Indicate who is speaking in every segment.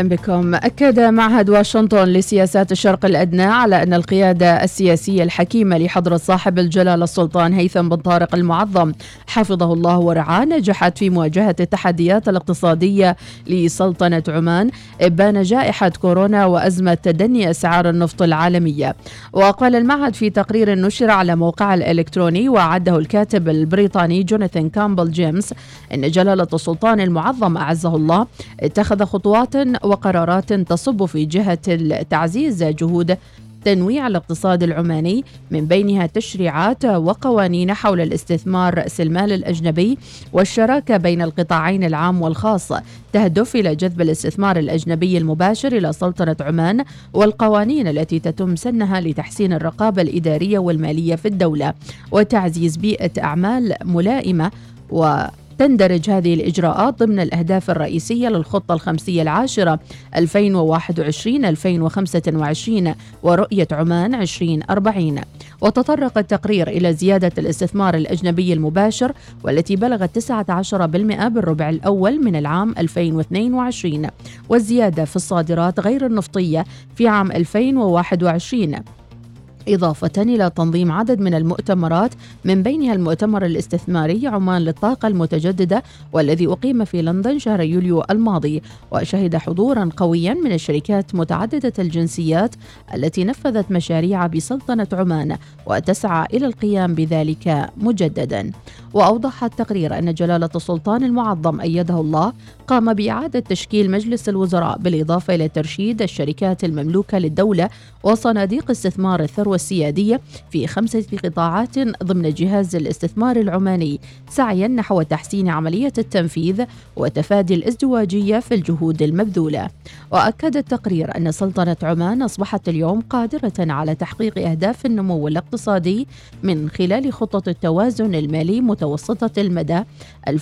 Speaker 1: أهلا بكم. أكد معهد واشنطن لسياسات الشرق الأدنى على أن القيادة السياسية الحكيمة لحضرة صاحب الجلالة السلطان هيثم بن طارق المعظم. حفظه الله ورعاه نجحت في مواجهة التحديات الاقتصادية لسلطنة عمان إبان جائحة كورونا وأزمة تدني أسعار النفط العالمية. وقال المعهد في تقرير نشر على موقعه الإلكتروني وعده الكاتب البريطاني جوناثان كامبل جيمس إن جلالة السلطان المعظم أعزه الله اتخذ خطوات وقرارات تصب في جهة تعزيز جهود تنويع الاقتصاد العماني من بينها تشريعات وقوانين حول الاستثمار المال الأجنبي والشراكة بين القطاعين العام والخاص تهدف إلى جذب الاستثمار الأجنبي المباشر إلى سلطنة عمان والقوانين التي تتم سنها لتحسين الرقابة الإدارية والمالية في الدولة وتعزيز بيئة أعمال ملائمة و تندرج هذه الإجراءات ضمن الأهداف الرئيسية للخطة الخمسية العاشرة 2021-2025 ورؤية عمان 2040 وتطرق التقرير إلى زيادة الاستثمار الأجنبي المباشر والتي بلغت 19% بالربع الأول من العام 2022 والزيادة في الصادرات غير النفطية في عام 2021 إضافة إلى تنظيم عدد من المؤتمرات من بينها المؤتمر الاستثماري عمان للطاقة المتجددة والذي أقيم في لندن شهر يوليو الماضي وشهد حضورا قويا من الشركات متعددة الجنسيات التي نفذت مشاريع بسلطنة عمان وتسعى إلى القيام بذلك مجددا. وأوضح التقرير أن جلالة السلطان المعظم أيده الله قام بإعادة تشكيل مجلس الوزراء بالإضافة إلى ترشيد الشركات المملوكة للدولة وصناديق استثمار الثروة السيادية في خمسة قطاعات ضمن جهاز الاستثمار العماني سعيا نحو تحسين عملية التنفيذ وتفادي الازدواجية في الجهود المبذولة. وأكد التقرير أن سلطنة عمان أصبحت اليوم قادرة على تحقيق أهداف النمو الاقتصادي من خلال خطط التوازن المالي متوسطة المدى 2022-2024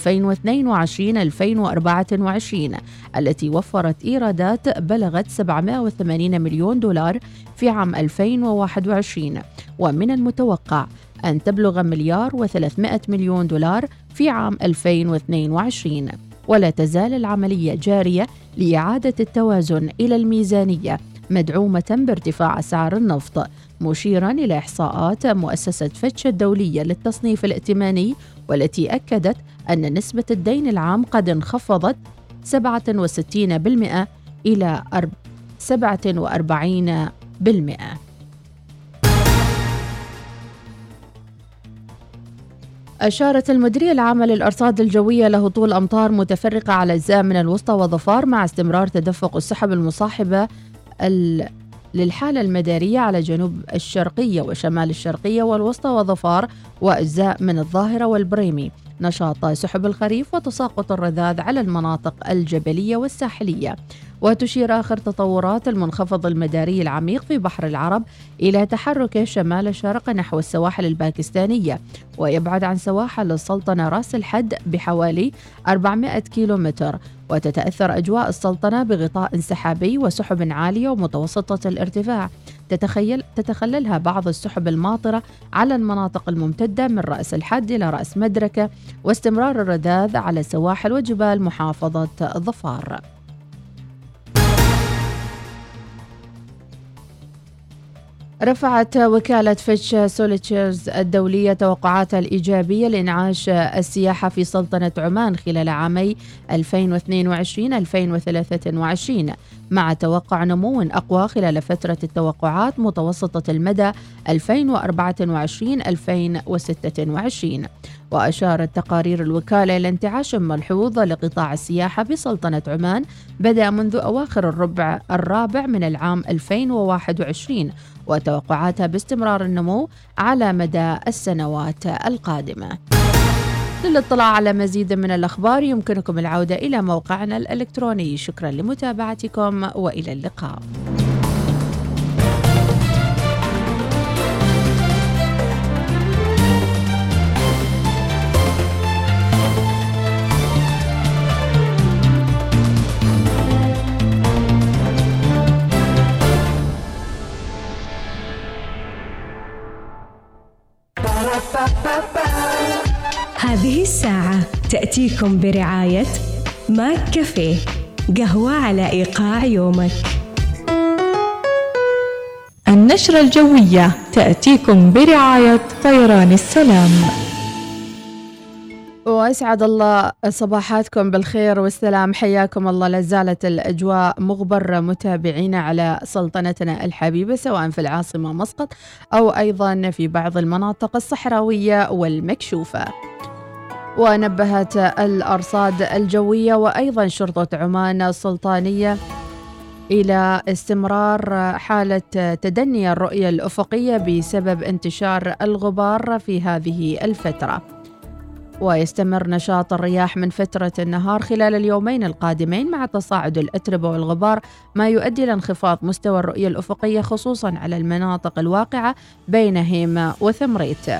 Speaker 1: التي وفرت إيرادات بلغت 780 مليون دولار في عام 2021 ومن المتوقع أن تبلغ مليار و300 مليون دولار في عام 2022 ولا تزال العملية جارية لإعادة التوازن إلى الميزانية مدعومة بارتفاع أسعار النفط مشيرا إلى إحصاءات مؤسسة فتش الدولية للتصنيف الائتماني والتي أكدت أن نسبة الدين العام قد انخفضت 67% إلى 47% أشارت المديرية العامة للأرصاد الجوية لهطول أمطار متفرقة على أجزاء من الوسطى وظفار مع استمرار تدفق السحب المصاحبة للحالة المدارية على جنوب الشرقية وشمال الشرقية والوسطى وظفار وأجزاء من الظاهرة والبريمي. نشاط سحب الخريف وتساقط الرذاذ على المناطق الجبلية والساحلية. وتشير آخر تطورات المنخفض المداري العميق في بحر العرب إلى تحركه شمال الشرق نحو السواحل الباكستانية ويبعد عن سواحل السلطنة راس الحد بحوالي 400 كيلومتر وتتأثر أجواء السلطنة بغطاء سحابي وسحب عالية ومتوسطة الارتفاع. تتخيل تتخللها بعض السحب الماطرة على المناطق الممتدة من رأس الحد إلى رأس مدركة واستمرار الرذاذ على سواحل وجبال محافظة ظفار. رفعت وكالة فيتش سوليتشرز الدولية توقعاتها الإيجابية لإنعاش السياحة في سلطنة عمان خلال عامي 2022-2023 مع توقع نمو أقوى خلال فترة التوقعات متوسطة المدى 2024-2026 وأشارت تقارير الوكالة إلى انتعاش ملحوظ لقطاع السياحة بسلطنة عمان بدأ منذ أواخر الربع الرابع من العام 2021 وتوقعاتها باستمرار النمو على مدى السنوات القادمة. للاطلاع على مزيد من الأخبار يمكنكم العودة إلى موقعنا الإلكتروني. شكرا لمتابعتكم وإلى اللقاء.
Speaker 2: الساعة. تأتيكم برعاية ماك كافيه قهوة على إيقاع يومك.
Speaker 3: النشرة الجوية تأتيكم برعاية طيران السلام.
Speaker 1: وأسعد الله صباحاتكم بالخير والسلام. حياكم الله. لازالت الأجواء مغبرة. متابعينا على سلطنتنا الحبيبة سواء في العاصمة مسقط أو أيضا في بعض المناطق الصحراوية والمكشوفة. ونبهت الأرصاد الجوية وأيضا شرطة عمان السلطانية إلى استمرار حالة تدني الرؤية الأفقية بسبب انتشار الغبار في هذه الفترة. ويستمر نشاط الرياح من فترة النهار خلال اليومين القادمين مع تصاعد الأتربة والغبار ما يؤدي إلى انخفاض مستوى الرؤية الأفقية خصوصا على المناطق الواقعة بين هيمة وثمريت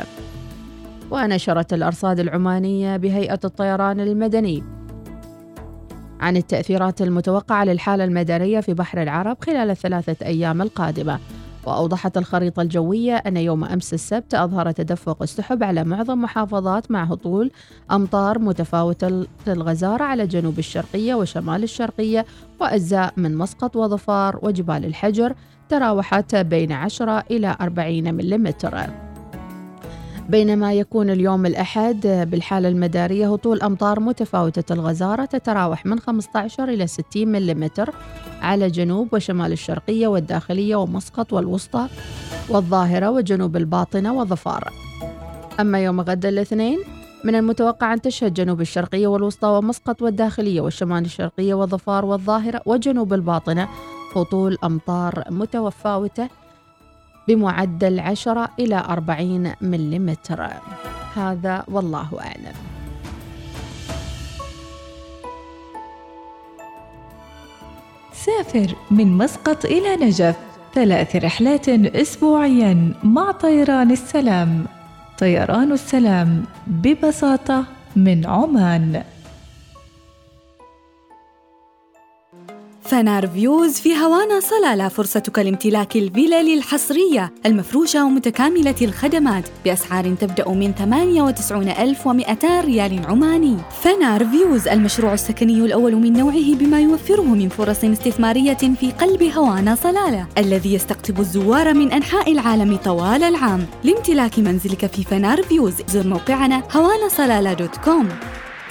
Speaker 1: ونشرت الأرصاد العمانية بهيئة الطيران المدني. عن التأثيرات المتوقعة للحالة المدنية في بحر العرب خلال الثلاثة أيام القادمة. وأوضحت الخريطة الجوية أن يوم أمس السبت أظهر تدفق السحب على معظم محافظات مع هطول أمطار متفاوتة الغزارة على جنوب الشرقية وشمال الشرقية وأجزاء من مسقط وظفار وجبال الحجر تراوحت بين 10 إلى 40 ملم بينما يكون اليوم الأحد بالحالة المدارية هطول أمطار متفاوتة الغزارة تتراوح من 15 إلى 60 ملم على جنوب وشمال الشرقية والداخلية ومسقط والوسطى والظاهرة وجنوب الباطنة وظفار. أما يوم غد الاثنين من المتوقع أن تشهد جنوب الشرقية والوسطى ومسقط والداخلية والشمال الشرقية والظفار والظاهرة وجنوب الباطنة هطول أمطار متفاوتة بمعدل 10 إلى 40 ملم هذا والله أعلم.
Speaker 3: سافر من مسقط إلى نجف. ثلاث رحلات أسبوعيا مع طيران السلام. طيران السلام ببساطة من عمان.
Speaker 4: فنار فيوز في هوانا صلالة فرصتك لامتلاك الفلل الحصرية المفروشة ومتكاملة الخدمات بأسعار تبدأ من 98200 ريال عماني. فنار فيوز المشروع السكني الأول من نوعه بما يوفره من فرص استثمارية في قلب هوانا صلالة الذي يستقطب الزوار من أنحاء العالم طوال العام. لامتلاك منزلك في فنار فيوز زر موقعنا هوانا صلالة dot com.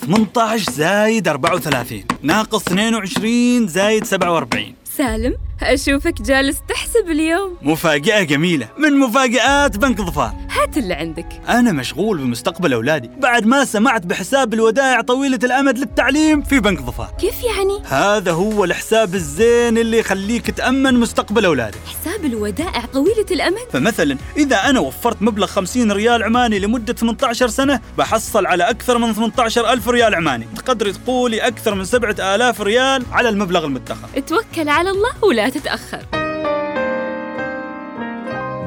Speaker 5: 18 زايد 34 ناقص 22 زايد 47
Speaker 4: سالم أشوفك جالس تحسب اليوم.
Speaker 5: مفاجأة جميلة. من مفاجآت بنك ظفار.
Speaker 4: هات اللي عندك.
Speaker 5: أنا مشغول بمستقبل أولادي. بعد ما سمعت بحساب الودائع طويلة الأمد للتعليم في بنك ظفار
Speaker 4: كيف يعني؟
Speaker 5: هذا هو الحساب الزين اللي يخليك تأمن مستقبل أولادك.
Speaker 4: حساب الودائع طويلة الأمد؟
Speaker 5: فمثلا إذا أنا وفرت مبلغ 50 ريال عماني لمدة 18 سنة بحصل على أكثر من 18 ألف ريال عماني. تقدري تقولي أكثر من 7000 ريال على المبلغ المدخر.
Speaker 4: توكل على الله ولا تتأخر.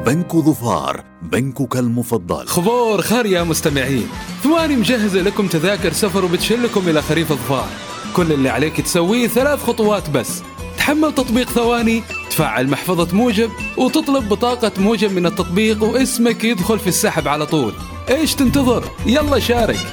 Speaker 6: بنك ظفار بنكك المفضل.
Speaker 7: خبور خير يا مستمعين. ثواني مجهزة لكم تذاكر سفر وبتشلكم إلى خريف ظفار كل اللي عليك تسويه ثلاث خطوات بس. تحمل تطبيق ثواني تفعل محفظة موجب وتطلب بطاقة موجب من التطبيق واسمك يدخل في السحب على طول. إيش تنتظر؟ يلا شارك.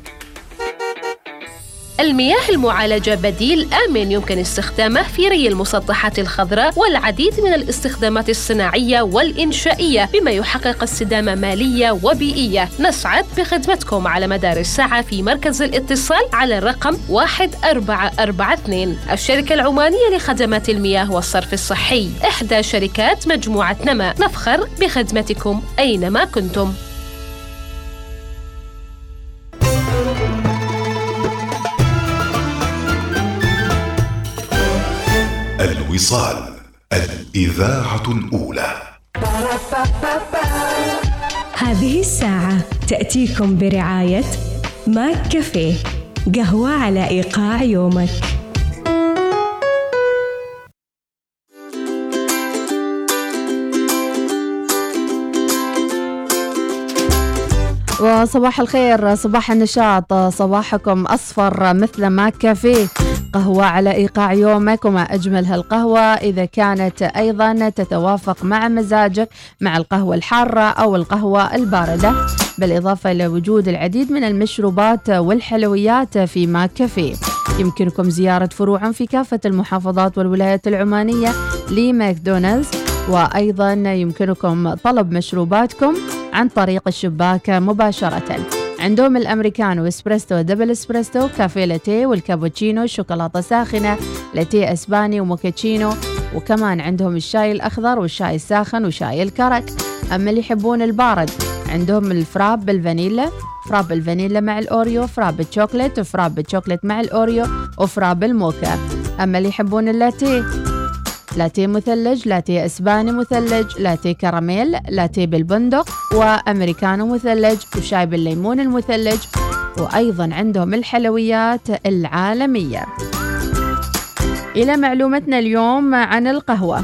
Speaker 8: المياه المعالجة بديل آمن يمكن استخدامه في ري المسطحات الخضراء والعديد من الاستخدامات الصناعية والإنشائية بما يحقق استدامة مالية وبيئية. نسعد بخدمتكم على مدار الساعة في مركز الاتصال على الرقم 1442 الشركة العمانية لخدمات المياه والصرف الصحي. إحدى شركات مجموعة نما. نفخر بخدمتكم أينما كنتم.
Speaker 6: الوصال الإذاعة الأولى.
Speaker 2: هذه الساعة تأتيكم برعاية ماك كافيه قهوة على إيقاع يومك.
Speaker 1: وصباح الخير صباح النشاط صباحكم أصفر مثل ما كافيه. قهوة على إيقاع يومك وما أجمل هالقهوة. إذا كانت أيضا تتوافق مع مزاجك مع القهوة الحارة أو القهوة الباردة. بالإضافة إلى وجود العديد من المشروبات والحلويات في ماك يمكنكم زيارة فروعهم في كافة المحافظات والولايات العمانية لماكدونالدز. وأيضا يمكنكم طلب مشروباتكم عن طريق الشباك مباشرة. عندهم الامريكانو اسبريسو و double اسبريسو كافيه لاتيه والكابوتشينو شوكولاتة ساخنة لاتيه إسباني وموكاتشينو وكمان عندهم الشاي الأخضر والشاي الساخن وشاي الكرك. أما اللي يحبون البارد عندهم ال frappe بالفانيلا frappe بالفانيلا مع الأوريو frappe بال chocolate و frappe بال chocolate مع الأوريو و frappe بالموكا أما اللي يحبون اللاتيه لاتيه مثلج لاتيه إسباني مثلج لاتيه كراميل لاتيه بالبندق وأمريكانو مثلج وشاي بالليمون المثلج وأيضا عندهم الحلويات العالمية. إلى معلومتنا اليوم عن القهوة.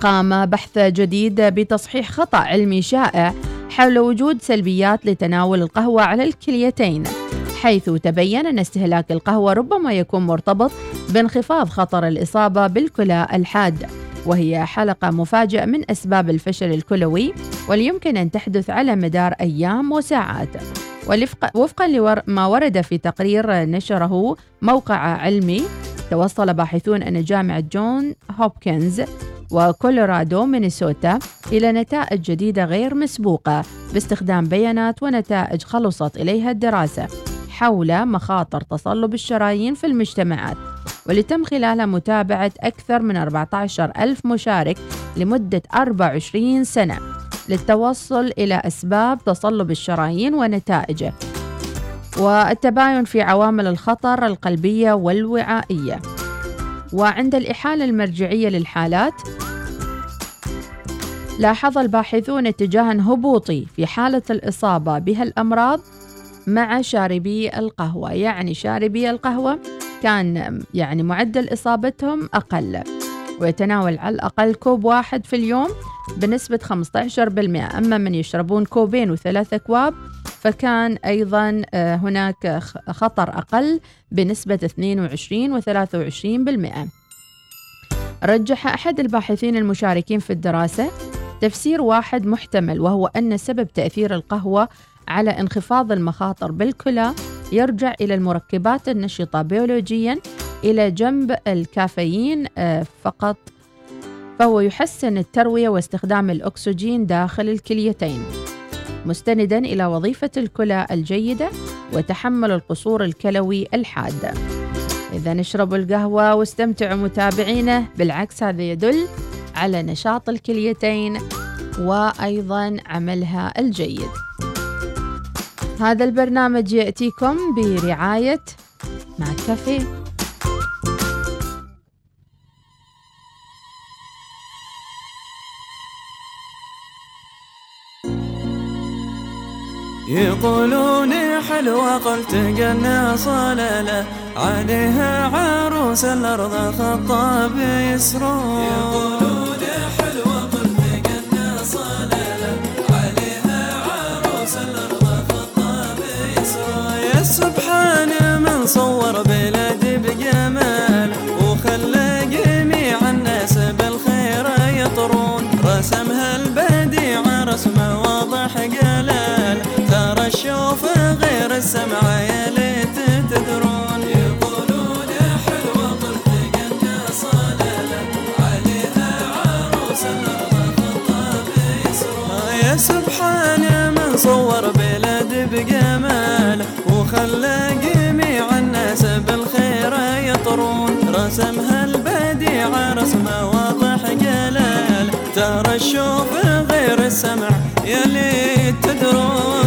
Speaker 1: قام بحث جديد بتصحيح خطأ علمي شائع حول وجود سلبيات لتناول القهوة على الكليتين حيث تبين أن استهلاك القهوة ربما يكون مرتبط بانخفاض خطر الإصابة بالكلى الحادة وهي حلقة مفاجئة من أسباب الفشل الكلوي واللي ممكن أن تحدث على مدار أيام وساعات. وفقا لما ورد في تقرير نشره موقع علمي توصل باحثون من جامعة جون هوبكنز وكولورادو مينيسوتا إلى نتائج جديدة غير مسبوقة باستخدام بيانات ونتائج خلصت إليها الدراسة حول مخاطر تصلب الشرايين في المجتمعات. واللي تم خلالها متابعة أكثر من 14 ألف مشارك لمدة 24 سنة. للتوصل إلى أسباب تصلب الشرايين ونتائجه. والتباين في عوامل الخطر القلبية والوعائية. وعند الإحالة المرجعية للحالات لاحظ الباحثون اتجاها هبوطي في حالة الإصابة بهالأمراض مع شاربي القهوة. يعني شاربي القهوة. كان يعني معدل إصابتهم أقل ويتناول على الأقل كوب واحد في اليوم بنسبة 15% أما من يشربون كوبين وثلاث أكواب فكان أيضا آه، هناك خطر أقل بنسبة 22 و 23% رجح أحد الباحثين المشاركين في الدراسة تفسير واحد محتمل وهو أن سبب تأثير القهوة على انخفاض المخاطر بالكلى يرجع إلى المركبات النشطة بيولوجيا إلى جنب الكافيين آه، فقط. فهو يحسن التروية واستخدام الأكسجين داخل الكليتين مستندا إلى وظيفة الكلى الجيدة وتحمل القصور الكلوي الحاد. إذا نشربوا القهوة واستمتعوا متابعينه بالعكس هذا يدل على نشاط الكليتين وأيضا عملها الجيد. هذا البرنامج يأتيكم برعاية مع كافيه.
Speaker 9: يقولون حلوة قلت قلنا صلالة عليها عروس الأرض خطاب يسرون. يقولون حلوة سبحان من صور بلاد بجمال وخلى جميع الناس بالخير يطرون. رسمها البديع رسمه واضح قلال ترى الشوف غير السمع وخلى جميع الناس بالخير يطرون. رسمها البديع رسمه واضح جلال. ترى الشوف غير السمع يا ليت تدرون.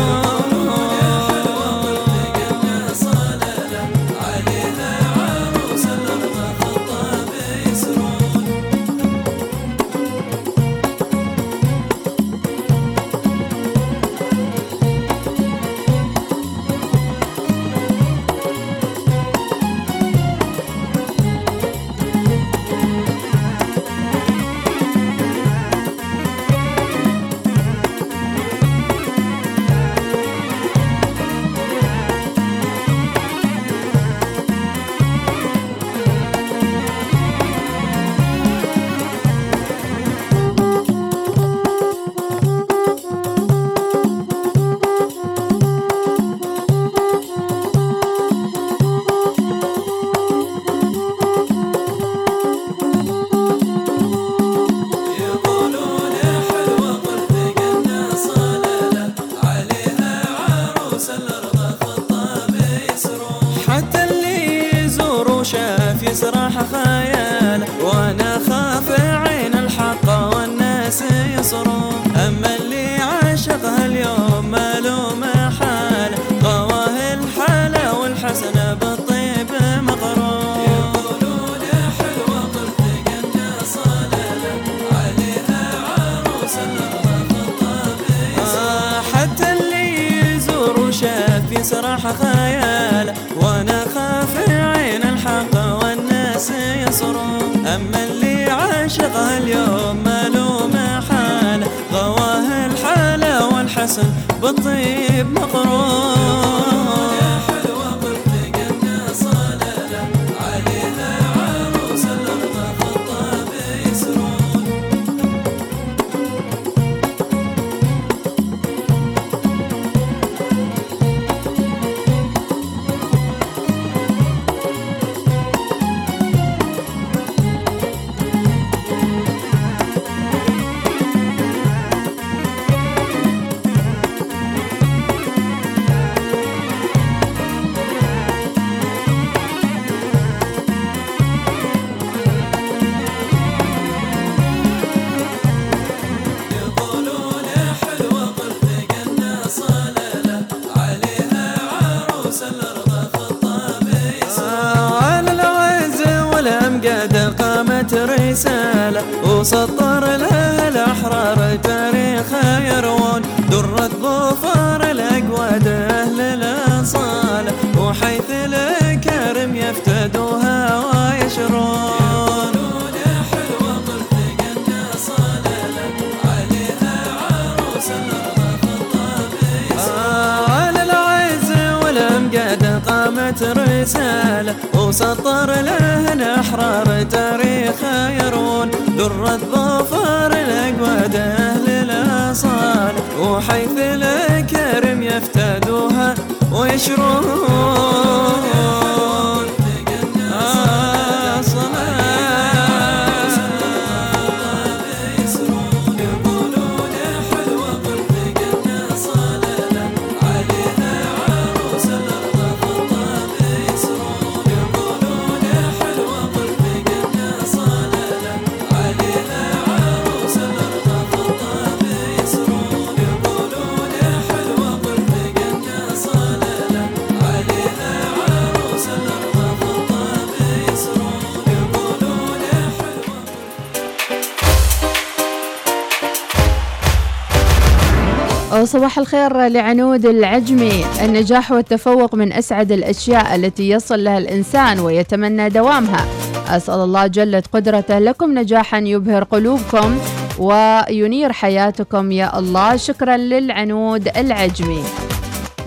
Speaker 1: صباح الخير لعنود العجمي. النجاح والتفوق من أسعد الأشياء التي يصل لها الإنسان ويتمنى دوامها. أسأل الله جلت قدرته لكم نجاحا يبهر قلوبكم وينير حياتكم. يا الله شكرا للعنود العجمي.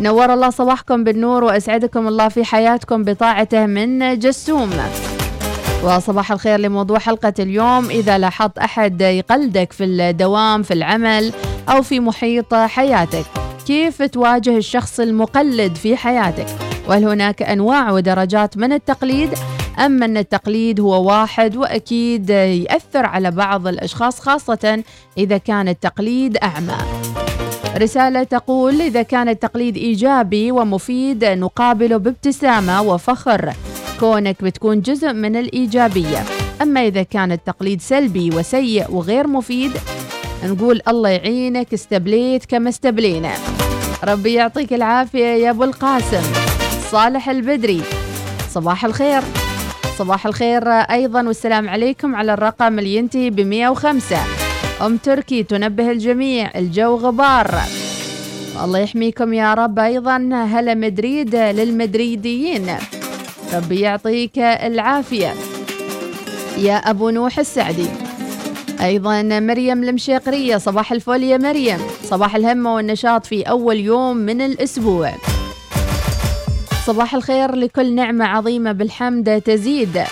Speaker 1: نور الله صباحكم بالنور وأسعدكم الله في حياتكم بطاعته من جسوم. وصباح الخير لموضوع حلقة اليوم. إذا لاحظت أحد يقلدك في الدوام في العمل أو في محيط حياتك. كيف تواجه الشخص المقلد في حياتك؟ وهل هناك أنواع ودرجات من التقليد؟ أما أن التقليد هو واحد وأكيد يأثر على بعض الأشخاص خاصة إذا كان التقليد أعمى. رسالة تقول إذا كان التقليد إيجابي ومفيد نقابله بابتسامة وفخر. كونك بتكون جزء من الإيجابية. أما إذا كان التقليد سلبي وسيء وغير مفيد نقول الله يعينك استبليت كما استبلينا. ربي يعطيك العافية يا أبو القاسم. صالح البدري صباح الخير. صباح الخير أيضا والسلام عليكم على الرقم اللي ينتهي ب 105 أم تركي تنبه الجميع الجو غبار. الله يحميكم يا رب أيضا هلا مدريد للمدريديين. ربي يعطيك العافية. يا أبو نوح السعدي. أيضا مريم المشيقرية. صباح الفل يا مريم. صباح الهمة والنشاط في أول يوم من الأسبوع. صباح الخير لكل نعمة عظيمة بالحمد تزيد.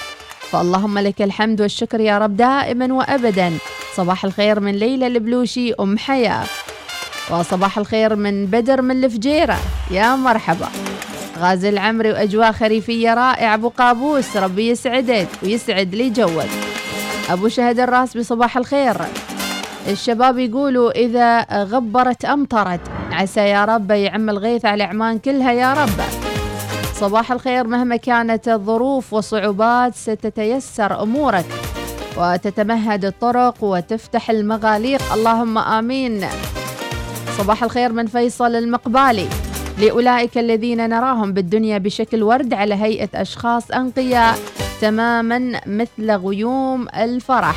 Speaker 1: فاللهم لك الحمد والشكر يا رب دائما وأبدا. صباح الخير من ليلى البلوشي أم حياة. وصباح الخير من بدر من الفجيرة. يا مرحبا. غازي العمري وأجواء خريفية رائعة. أبو قابوس ربي يسعدك ويسعد لي جوك. أبو شهد الراس بصباح الخير. الشباب يقولوا إذا غبرت أمطرت. عسى يا رب يعم الغيث على عمان كلها يا رب. صباح الخير مهما كانت الظروف والصعوبات ستتيسر أمورك. وتتمهد الطرق وتفتح المغاليق. اللهم آمين. صباح الخير من فيصل المقبالي. لأولئك الذين نراهم بالدنيا بشكل ورد على هيئة أشخاص أنقياء. تماما مثل غيوم الفرح.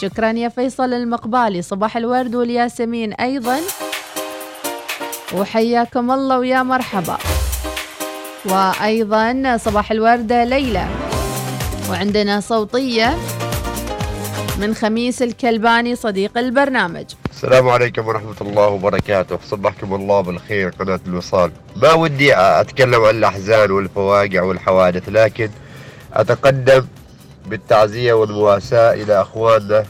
Speaker 1: شكرا يا فيصل المقبالي صباح الورد والياسمين أيضا. وحياكم الله ويا مرحبا. وأيضا صباح الورد ليلى. وعندنا صوتية من خميس الكلباني صديق البرنامج.
Speaker 10: السلام عليكم ورحمة الله وبركاته. صبحكم الله بالخير قناة الوصال. ما ودي أتكلم عن الأحزان والفواقع والحوادث لكن أتقدم بالتعزية والمواساة إلى أخواننا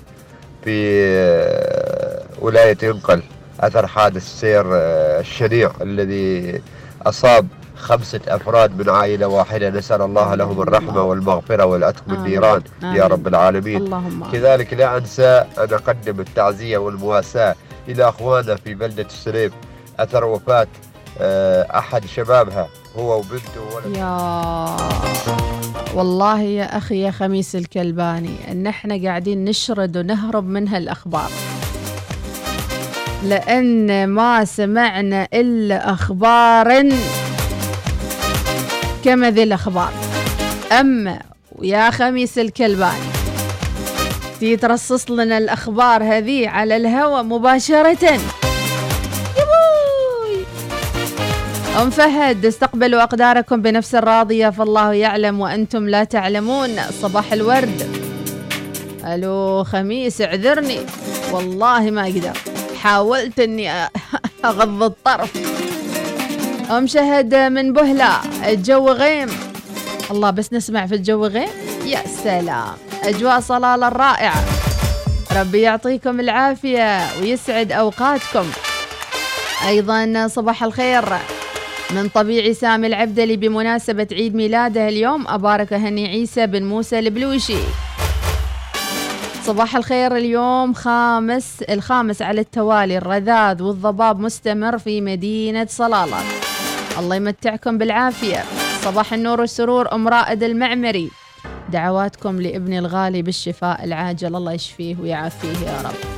Speaker 10: في آه، ولاية ينقل أثر حادث السير آه، الشنيع الذي أصاب خمسة أفراد من عائلة واحدة نسأل الله لهم الرحمة والمغفرة والعتق من. النيران يا. رب العالمين. كذلك لا أنسى أن أقدم التعزية والمواساة إلى أخواننا في بلدة السليم أثر وفاة آه، أحد شبابها هو وبنته وولد
Speaker 1: يا والله يا أخي يا خميس الكلباني إن إحنا قاعدين نشرد ونهرب من هالأخبار. لأن ما سمعنا إلا أخبارا كما ذي الأخبار. أما يا خميس الكلباني تي ترصص لنا الأخبار هذه على الهواء مباشرة. أم فهد استقبلوا أقداركم بنفس الراضية فالله يعلم وأنتم لا تعلمون. صباح الورد. ألو خميس اعذرني. والله ما أقدر. حاولت أني أغض الطرف. أم شهد من بهلة الجو غيم. الله بس نسمع في الجو غيم. يا سلام. أجواء صلالة الرائعة. ربي يعطيكم العافية ويسعد أوقاتكم. أيضا صباح الخير. من طبيعي سامي العبدلي بمناسبة عيد ميلاده اليوم أبارك هني عيسى بن موسى البلوشي. صباح الخير اليوم خامس الخامس على التوالي الرذاذ والضباب مستمر في مدينة صلالة. الله يمتعكم بالعافية. صباح النور والسرور أم رائد المعمري. دعواتكم لابني الغالي بالشفاء العاجل الله يشفيه ويعافيه يا رب.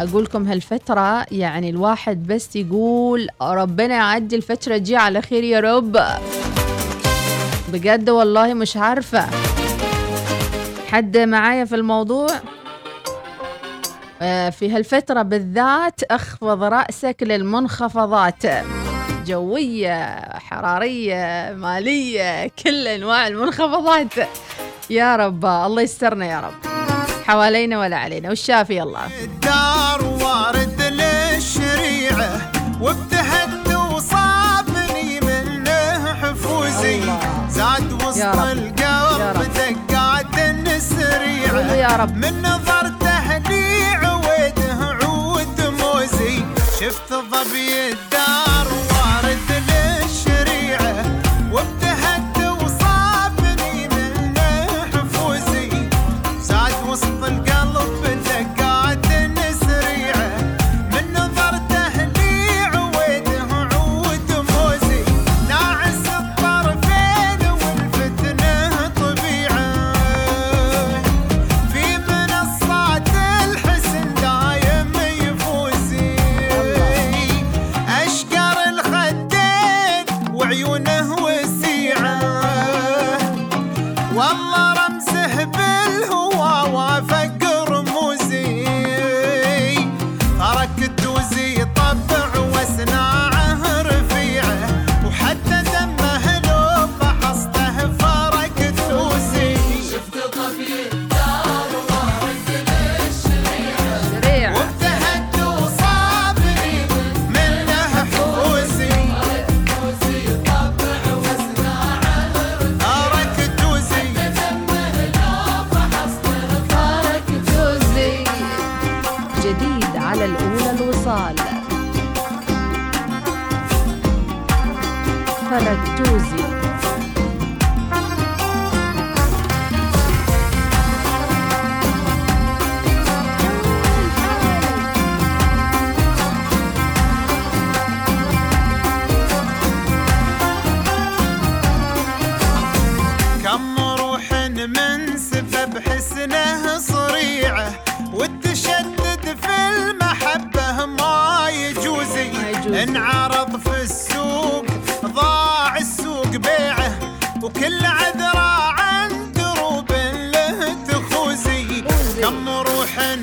Speaker 1: أقول لكم هالفترة يعني الواحد بس يقول ربنا يعدي الفترة دي على خير يا رب. بجد والله مش عارفة. حد معايا في الموضوع؟ آه، في هالفترة بالذات أخفض رأسك للمنخفضات. جوية حرارية مالية كل أنواع المنخفضات. يا رب الله يسترنا يا رب. حوالينا ولا علينا. والشافي الله
Speaker 11: الدار وارد للشريعة وابتهت وصابني منه حفوزي زاد وسط القلب. دقات
Speaker 1: قولوا يا رب.
Speaker 11: من نظرته لي عوده عود موزي شفت ظبي الدار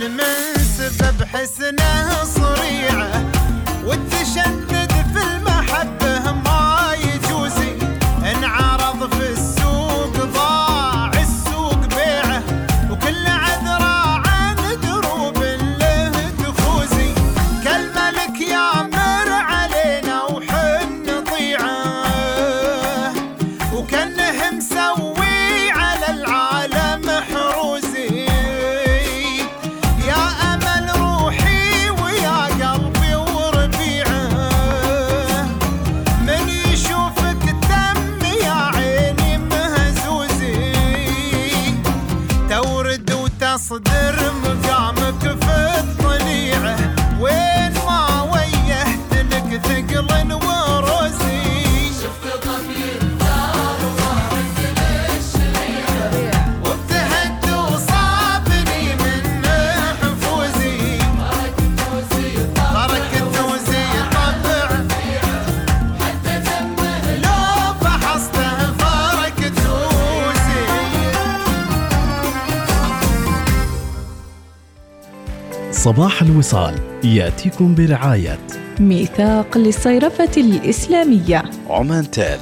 Speaker 11: من سبب حسنه.
Speaker 12: صباح الوصال يأتيكم برعاية.
Speaker 3: ميثاق للصيرفة الإسلامية.
Speaker 13: عمان تيل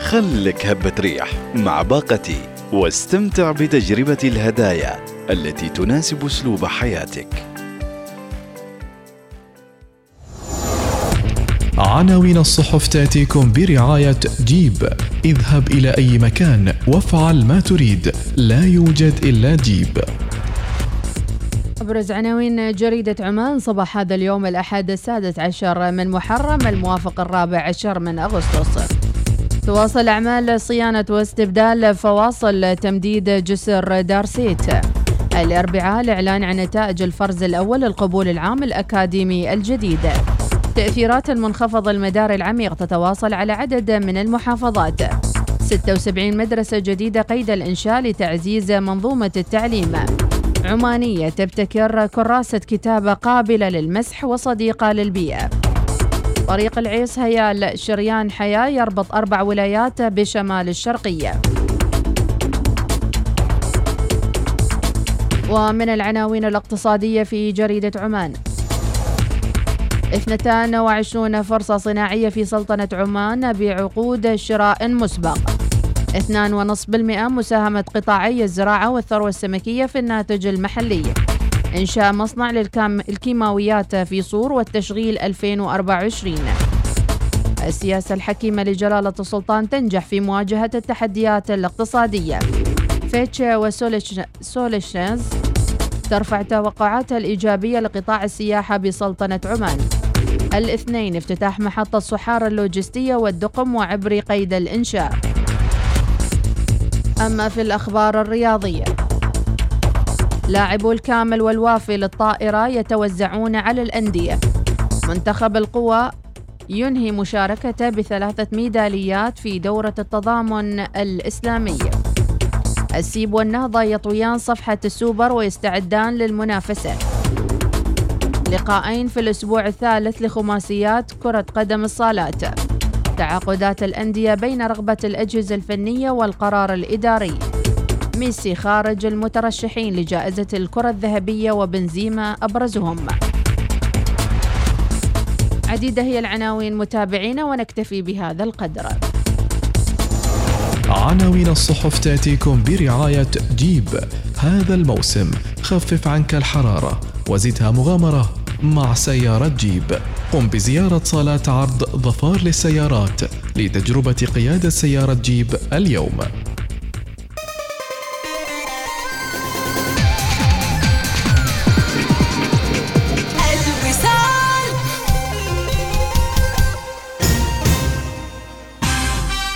Speaker 13: خلك هبة ريح مع باقتي واستمتع بتجربة الهدايا التي تناسب أسلوب حياتك.
Speaker 12: عناوين الصحف تأتيكم برعاية جيب. اذهب إلى أي مكان وافعل ما تريد. لا يوجد إلا جيب.
Speaker 1: أبرز عناوين جريدة عمان صباح هذا اليوم الأحد السادس عشر من محرم الموافق الرابع عشر من أغسطس. تواصل أعمال صيانة واستبدال فواصل تمديد جسر دارسيت. الأربعاء الإعلان عن نتائج الفرز الأول للقبول العام الأكاديمي الجديد. تأثيرات المنخفض المدار العميق تتواصل على عدد من المحافظات. 76 مدرسة جديدة قيد الإنشاء لتعزيز منظومة التعليم. عمانية تبتكر كراسة كتابة قابلة للمسح وصديقة للبيئة طريق العيس هيال شريان حياة يربط أربع ولايات بشمال الشرقية. ومن العناوين الاقتصادية في جريدة عمان. 22 فرصة صناعية في سلطنة عمان بعقود شراء مسبق. 2.5% مساهمة قطاعي الزراعة والثروة السمكية في الناتج المحلي. إنشاء مصنع للكيماويات في صور والتشغيل 2024 السياسة الحكيمة لجلالة السلطان تنجح في مواجهة التحديات الاقتصادية. فيتش وسوليشنز ترفع توقعاتها الإيجابية لقطاع السياحة بسلطنة عمان. الاثنين افتتاح محطة صحارى اللوجستية والدقم وعبر قيد الإنشاء. أما في الأخبار الرياضية. لاعبو الكامل والوافي للطائرة يتوزعون على الأندية. منتخب القوى ينهي مشاركته بثلاثة ميداليات في دورة التضامن الإسلامي. السيب والنهضة يطويان صفحة السوبر ويستعدان للمنافسة. لقاءين في الأسبوع الثالث لخماسيات كرة قدم الصالات. تعاقدات الأندية بين رغبة الأجهزة الفنية والقرار الإداري. ميسي خارج المترشحين لجائزة الكرة الذهبية وبنزيما أبرزهم. عديدة هي العناوين متابعينا ونكتفي بهذا القدر.
Speaker 12: عناوين الصحف تأتيكم برعاية جيب. هذا الموسم خفف عنك الحرارة وزدها مغامرة. مع سيارة جيب. قم بزيارة صالات عرض ظفار للسيارات لتجربة قيادة سيارة جيب اليوم.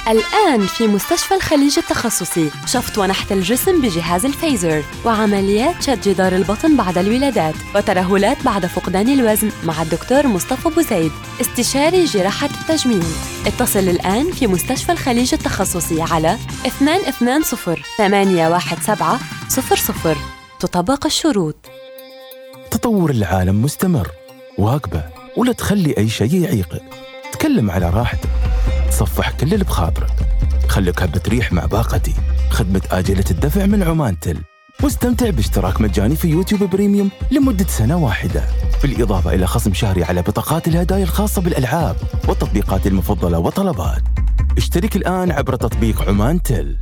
Speaker 14: الآن في مستشفى الخليج التخصصي. شفط ونحت الجسم بجهاز الفيزر. وعمليات شد جدار البطن بعد الولادات. وترهلات بعد فقدان الوزن مع الدكتور مصطفى بوزيد استشاري جراحة التجميل. اتصل الآن في مستشفى الخليج التخصصي على 220 817 00 تطبق الشروط.
Speaker 15: تطور العالم مستمر. واقبه ولا تخلي أي شيء يعيقك تكلم على راحتك. تصفح كل اللي بخاطرك. خلك هبة ريح مع باقتي. خدمة آجلة الدفع من عمان تل واستمتع باشتراك مجاني في يوتيوب بريميوم لمدة سنة واحدة. بالإضافة إلى خصم شهري على بطاقات الهدايا الخاصة بالألعاب والتطبيقات المفضلة وطلبات اشترك الآن عبر تطبيق عمان تل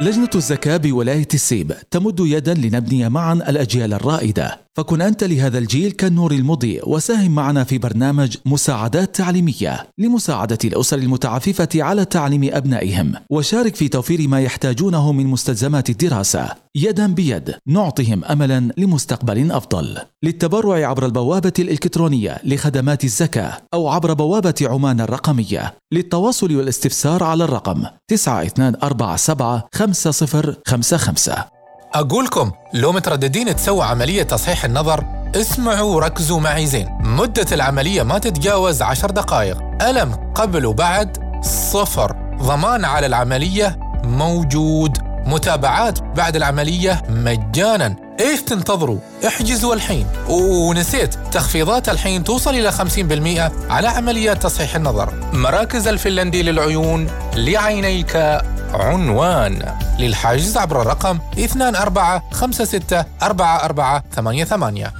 Speaker 16: لجنة الزكاة بولاية السيب تمد يدا لنبني معا الأجيال الرائدة. فكن أنت لهذا الجيل كالنور المضيء وساهم معنا في برنامج مساعدات تعليمية لمساعدة الأسر المتعففة على تعليم أبنائهم. وشارك في توفير ما يحتاجونه من مستلزمات الدراسة. يدا بيد نعطهم أملا لمستقبل أفضل. للتبرع عبر البوابة الإلكترونية لخدمات الزكاة أو عبر بوابة عمان الرقمية. للتواصل والاستفسار على الرقم 9247 5055
Speaker 17: أقولكم لو مترددين تسووا عملية تصحيح النظر اسمعوا وركزوا معي زين. مدة العملية ما تتجاوز عشر دقائق. ألم قبل وبعد؟ صفر. ضمان على العملية؟ موجود. متابعات بعد العملية مجانا. إيش تنتظروا؟ احجزوا الحين. ونسيت تخفيضات الحين توصل إلى 50% على عمليات تصحيح النظر. مراكز الفنلندي للعيون لعينيك عنوان. للحجز عبر الرقم 24564488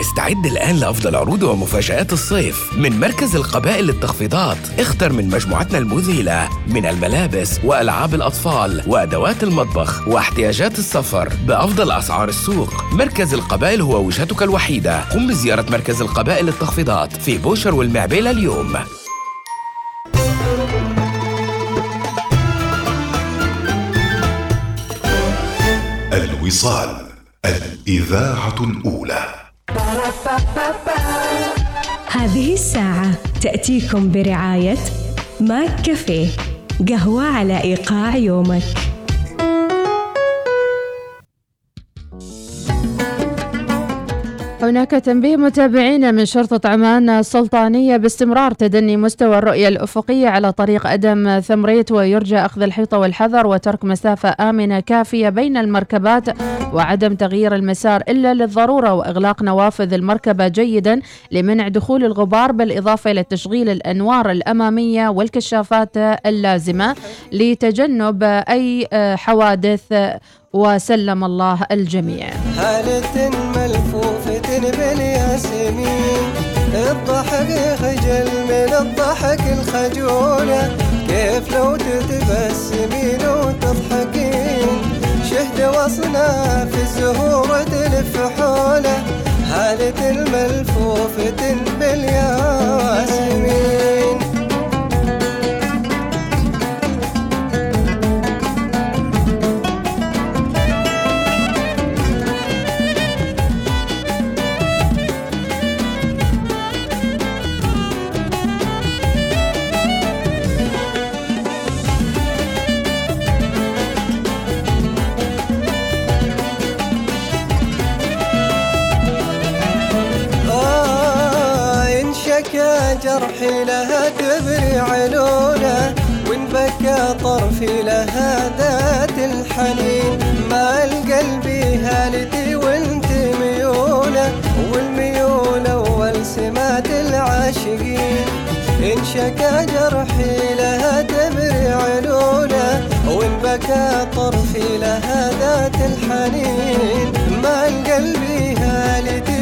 Speaker 18: استعد الآن لأفضل عروض ومفاجآت الصيف. من مركز القبائل للتخفيضات اختر من مجموعتنا المذهلة من الملابس وألعاب الأطفال وأدوات المطبخ واحتياجات السفر بأفضل أسعار السوق. مركز القبائل هو وجهتك الوحيدة. قم بزيارة مركز القبائل للتخفيضات في بوشر والمعبيلة اليوم.
Speaker 6: الوصال الإذاعة الأولى.
Speaker 2: هذه الساعة تأتيكم برعاية ماك كافيه قهوة على إيقاع يومك.
Speaker 1: هناك تنبيه متابعينا من شرطة عمان السلطانية باستمرار تدني مستوى الرؤية الأفقية على طريق أدم ثمريت ويرجى أخذ الحيطة والحذر وترك مسافة آمنة كافية بين المركبات وعدم تغيير المسار إلا للضرورة وإغلاق نوافذ المركبة جيدا لمنع دخول الغبار بالإضافة إلى تشغيل الأنوار الأمامية والكشافات اللازمة لتجنب أي حوادث وسلم الله الجميع.
Speaker 19: هالة ملفوفة بالياسمين الضحك خجل من الضحك الخجولة. كيف لو تتبسمين وتضحكين شهد وصنا في الزهور تلف حولة. هالة الملفوفة بالياسمين. جرحي لها تبري علوله وإن بكى طرفي لها ذات الحنين. ما القلب هالتي وانت ميولة والميول أول سمات العاشقين. إن شكا جرحي لها تبري علوله وإن بكى طرفي لها ذات الحنين. ما القلب هالتي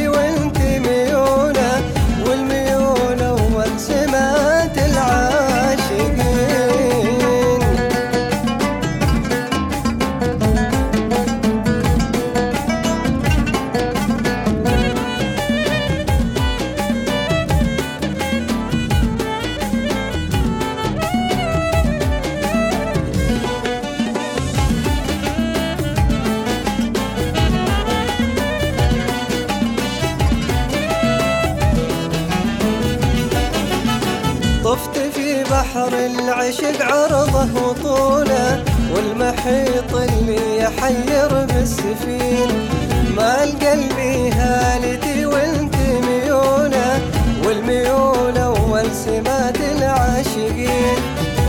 Speaker 19: سمات العاشقين بحر العشق عرضه وطوله والمحيط اللي يحير بالسفين ما القلب هالتي وأنت ميولة والميول أول سمات العاشقين.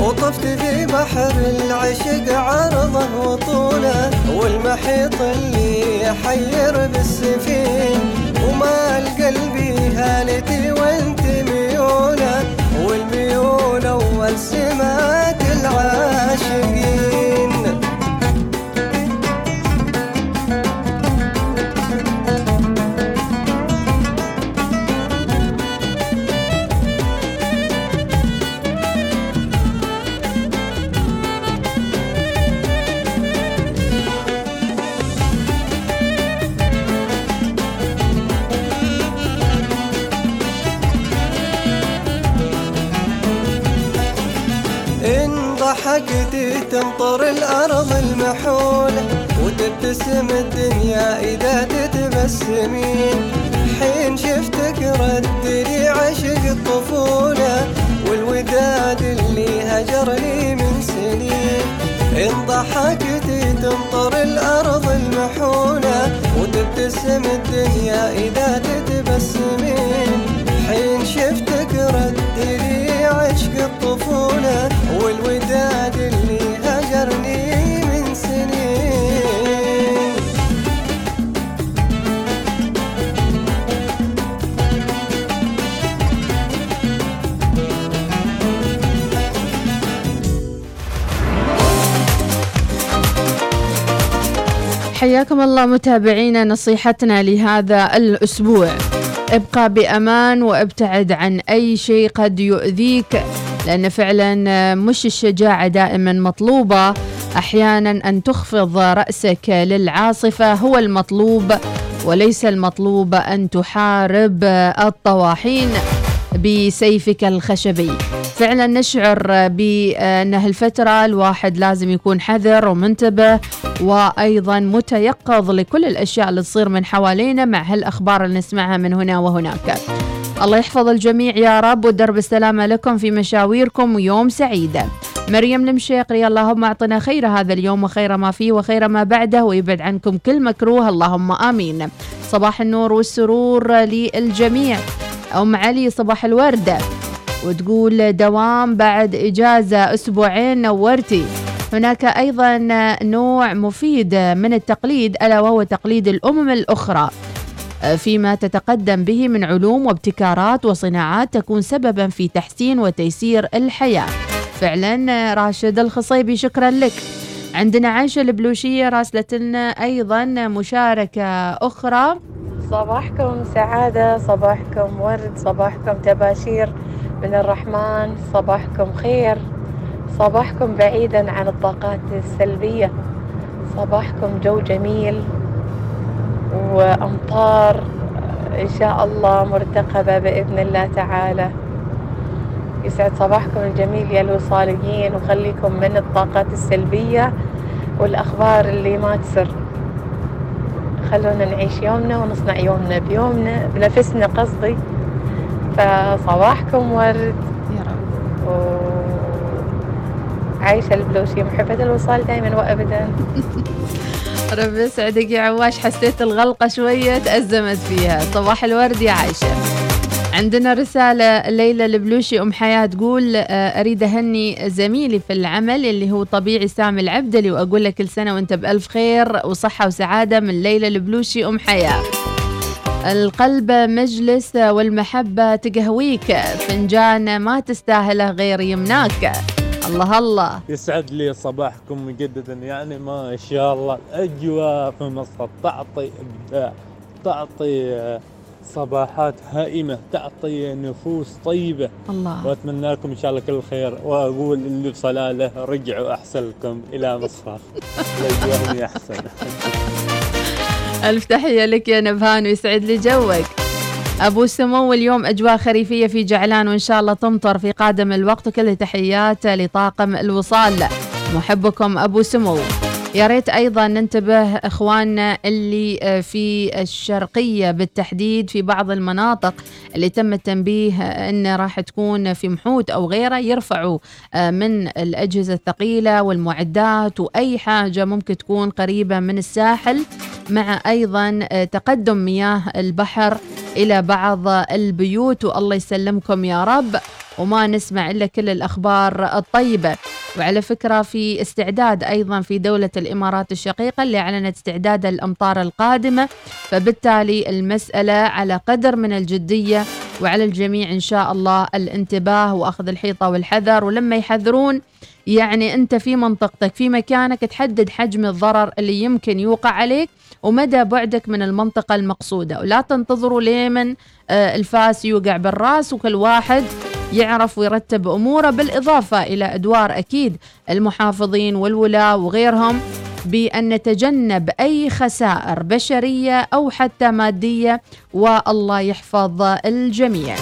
Speaker 19: وطفت في بحر العشق عرضه وطوله والمحيط اللي يحير بالسفين وما القلب هالتي وأنت أجمل سمات العاشقين ضحكت تمطر الأرض المحولة وتبتسم الدنيا إذا تتبسمين. حين شفتك رد لي عشق الطفولة والوداد اللي هجرني من سنين. إن ضحكت تمطر الأرض المحولة وتبتسم الدنيا إذا تتبسمين. حين شفتك رد لي عشق الطفولة والوداد اللي هجرني من سنين.
Speaker 1: حياكم الله متابعينا نصيحتنا لهذا الأسبوع. ابقى بأمان وأبتعد عن أي شيء قد يؤذيك. لأن فعلا مش الشجاعة دائما مطلوبة. أحيانا أن تخفض رأسك للعاصفة هو المطلوب وليس المطلوب أن تحارب الطواحين بسيفك الخشبي. فعلا نشعر بأن هالفترة الواحد لازم يكون حذر ومنتبه وأيضا متيقظ لكل الأشياء اللي تصير من حوالينا مع هالأخبار اللي نسمعها من هنا وهناك. الله يحفظ الجميع يا رب ودرب السلامة لكم في مشاويركم ويوم سعيد مريم المشيقري اللهم أعطنا خير هذا اليوم وخير ما فيه وخير ما بعده ويبعد عنكم كل مكروه اللهم آمين. صباح النور والسرور للجميع. أم علي صباح الورده وتقول دوام بعد إجازة أسبوعين نورتي. هناك أيضا نوع مفيد من التقليد ألا وهو تقليد الأمم الأخرى. فيما تتقدم به من علوم وابتكارات وصناعات تكون سببا في تحسين وتيسير الحياة. فعلا راشد الخصيبي شكرا لك. عندنا عائشة البلوشية راسلت لنا أيضا مشاركة أخرى.
Speaker 20: صباحكم سعادة صباحكم ورد صباحكم تباشير. من الرحمن صباحكم خير. صباحكم بعيدا عن الطاقات السلبية. صباحكم جو جميل وأمطار إن شاء الله مرتقبة بإذن الله تعالى. يسعد صباحكم الجميل يا الوصاليين وخليكم من الطاقات السلبية والأخبار اللي ما تسر. خلونا نعيش يومنا ونصنع يومنا بيومنا بنفسنا قصدي. فصباحكم ورد.
Speaker 1: يا رب.
Speaker 20: عايشة البلوشي محبة الوصال دائما وأبدا.
Speaker 1: رب يسعدك يا عواش حسيت الغلقة شوية تأزمت فيها. صباح الورد يا عايشة. عندنا رسالة ليلى البلوشي أم حياة تقول آه، أريد أهني زميلي في العمل اللي هو طبيعي سامي العبدلي وأقول لك كل سنة وأنت بألف خير وصحة وسعادة من ليلى البلوشي أم حياة. القلب مجلس والمحبة تقهويك. فنجان ما تستاهله غير يمناك. الله الله.
Speaker 21: يسعد لي صباحكم مجددا. يعني ما شاء الله. الأجواء في مصر تعطي إبداع تعطي صباحات هائمة تعطي نفوس طيبة.
Speaker 1: الله.
Speaker 21: واتمنى لكم إن شاء الله كل الخير وأقول اللي بصلاله رجعوا احسن لكم إلى مصر. الأجواء أحسن.
Speaker 1: ألف تحية لك يا نبهان ويسعد لي جوك. أبو سمو اليوم أجواء خريفية في جعلان وإن شاء الله تمطر في قادم الوقت. وكل تحيات لطاقم الوصال. محبكم أبو سمو. يا ريت أيضا ننتبه إخواننا اللي آه، في الشرقية بالتحديد في بعض المناطق اللي تم التنبيه إن راح تكون في محوت أو غيره يرفعوا آه، من الأجهزة الثقيلة والمعدات وأي حاجة ممكن تكون قريبة من الساحل مع أيضا آه، تقدم مياه البحر إلى بعض البيوت. والله يسلمكم يا رب. وما نسمع إلا كل الأخبار الطيبة. وعلى فكرة في استعداد أيضا في دولة الإمارات الشقيقة اللي أعلنت استعداد الأمطار القادمة. فبالتالي المسألة على قدر من الجدية وعلى الجميع إن شاء الله الانتباه وأخذ الحيطة والحذر. ولما يحذرون يعني أنت في منطقتك في مكانك تحدد حجم الضرر اللي يمكن يوقع عليك ومدى بعدك من المنطقة المقصودة. ولا تنتظروا لمن آه، الفاس يوقع بالراس وكل واحد يعرف ويرتب أموره بالإضافة إلى أدوار أكيد المحافظين والولاة وغيرهم بأن نتجنب أي خسائر بشرية أو حتى مادية والله يحفظ الجميع.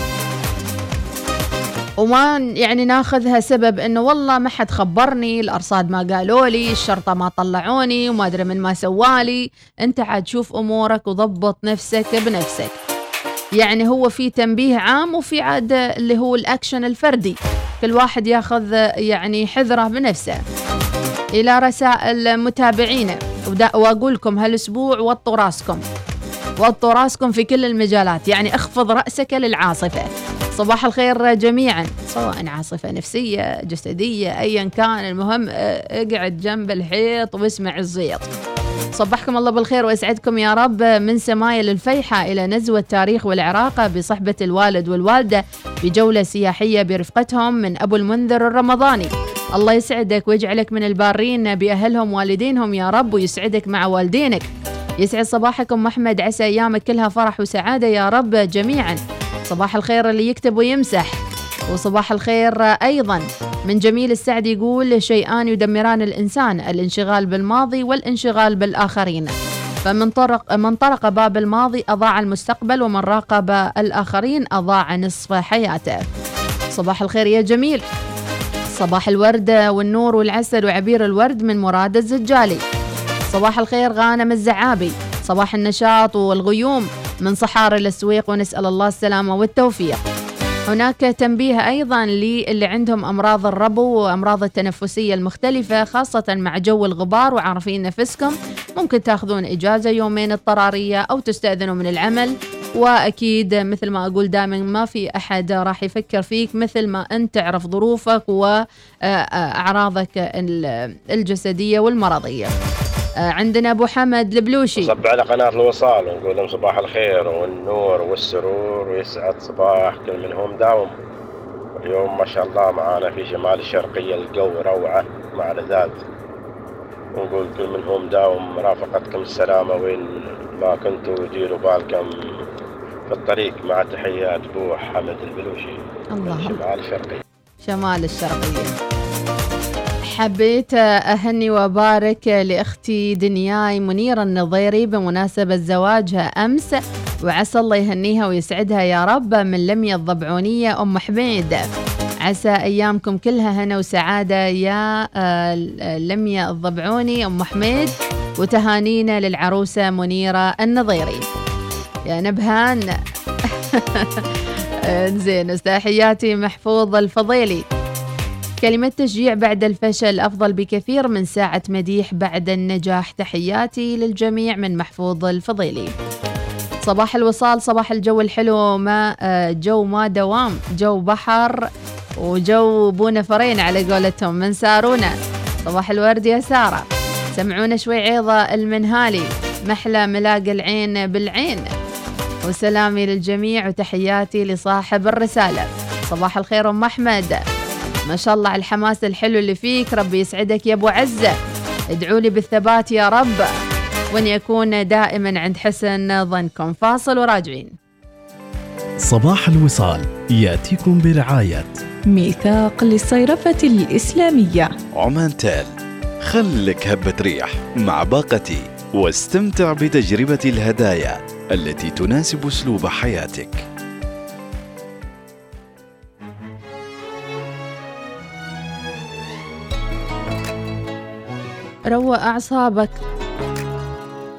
Speaker 1: وما يعني ناخذها سبب إنه والله ما حد خبرني الأرصاد ما قالوا لي الشرطة ما طلعوني وما أدري من ما سوالي. أنت عاد شوف أمورك وضبط نفسك بنفسك. يعني هو في تنبيه عام وفي عاد اللي هو الأكشن الفردي. كل واحد ياخذ يعني حذره بنفسه. إلى رسائل متابعينا وأقول لكم هالأسبوع وطوا راسكم. وطوا راسكم في كل المجالات. يعني اخفض رأسك للعاصفة. صباح الخير جميعا. سواء عاصفة نفسية جسدية ايا كان. المهم اقعد جنب الحيط واسمع الزيط. صبحكم الله بالخير ويسعدكم يا رب. من سمايل الفيحة إلى نزوة التاريخ والعراقة بصحبة الوالد والوالدة بجولة سياحية برفقتهم من أبو المنذر الرمضاني. الله يسعدك ويجعلك من البارين بأهلهم والدينهم يا رب ويسعدك مع والدينك. يسعد صباحكم أحمد عسى أيامك كلها فرح وسعادة يا رب جميعا. صباح الخير اللي يكتب ويمسح. وصباح الخير أيضا. من جميل السعد يقول شيئان يدمران الإنسان الانشغال بالماضي والانشغال بالآخرين. فمن طرق من طرق باب الماضي أضاع المستقبل ومن راقب الآخرين أضاع نصف حياته. صباح الخير يا جميل. صباح الورد والنور والعسل وعبير الورد من مراد الزجالي. صباح الخير غانم الزعابي. صباح النشاط والغيوم من صحاري السويق ونسأل الله السلامة والتوفيق. هناك تنبيه أيضا للي عندهم أمراض الربو وأمراض التنفسية المختلفة خاصة مع جو الغبار وعارفين نفسكم. ممكن تاخذون إجازة يومين اضطرارية أو تستأذنوا من العمل. وأكيد مثل ما أقول دائما ما في أحد راح يفكر فيك مثل ما أنت تعرف ظروفك وأعراضك الجسدية والمرضية. آه، عندنا أبو حمد البلوشي.
Speaker 22: صب على قناة الوصال ونقول لهم صباح الخير والنور والسرور ويسعد صباح كل من هم داوم. اليوم ما شاء الله معانا في شمال الشرقية الجو روعة مع رذاذ ونقول كل من هم داوم رافقتكم السلامة وين ما كنتوا ديروا بالكم في الطريق مع تحيات بو حمد البلوشي.
Speaker 1: الله.
Speaker 22: شمال الشرقية.
Speaker 1: شمال الشرقية. حبيت أهني وأبارك لأختي دنياي منيرة النظيري بمناسبة زواجها أمس وعسى الله يهنيها ويسعدها يا رب من لمية الضبعونية أم حميد. عسى أيامكم كلها هنا وسعادة يا آه، لمية الضبعوني أم حميد وتهانينا للعروسة منيرة النظيري. يا نبهان. زين تحياتي محفوظ الفضيلي. كلمة تشجيع بعد الفشل أفضل بكثير من ساعة مديح بعد النجاح. تحياتي للجميع من محفوظ الفضيلي. صباح الوصال صباح الجو الحلو. ما آه، جو ما دوام جو بحر وجو بو نفرين على قولتهم من سارونا. صباح الورد يا سارة. سمعونا شوي عيضة المنهالي. محلى ملاقى العين بالعين. وسلامي للجميع وتحياتي لصاحب الرسالة. صباح الخير أم أحمد. ما شاء الله على الحماس الحلو اللي فيك. ربي يسعدك يا أبو عزة ادعوا لي بالثبات يا رب وأن يكون دائما عند حسن ظنكم. فاصل وراجعين.
Speaker 23: صباح الوصال يأتيكم برعاية
Speaker 3: ميثاق للصيرفة الإسلامية.
Speaker 13: عمان تال خلك هبة ريح مع باقتي واستمتع بتجربة الهدايا التي تناسب أسلوب حياتك.
Speaker 1: روق أعصابك.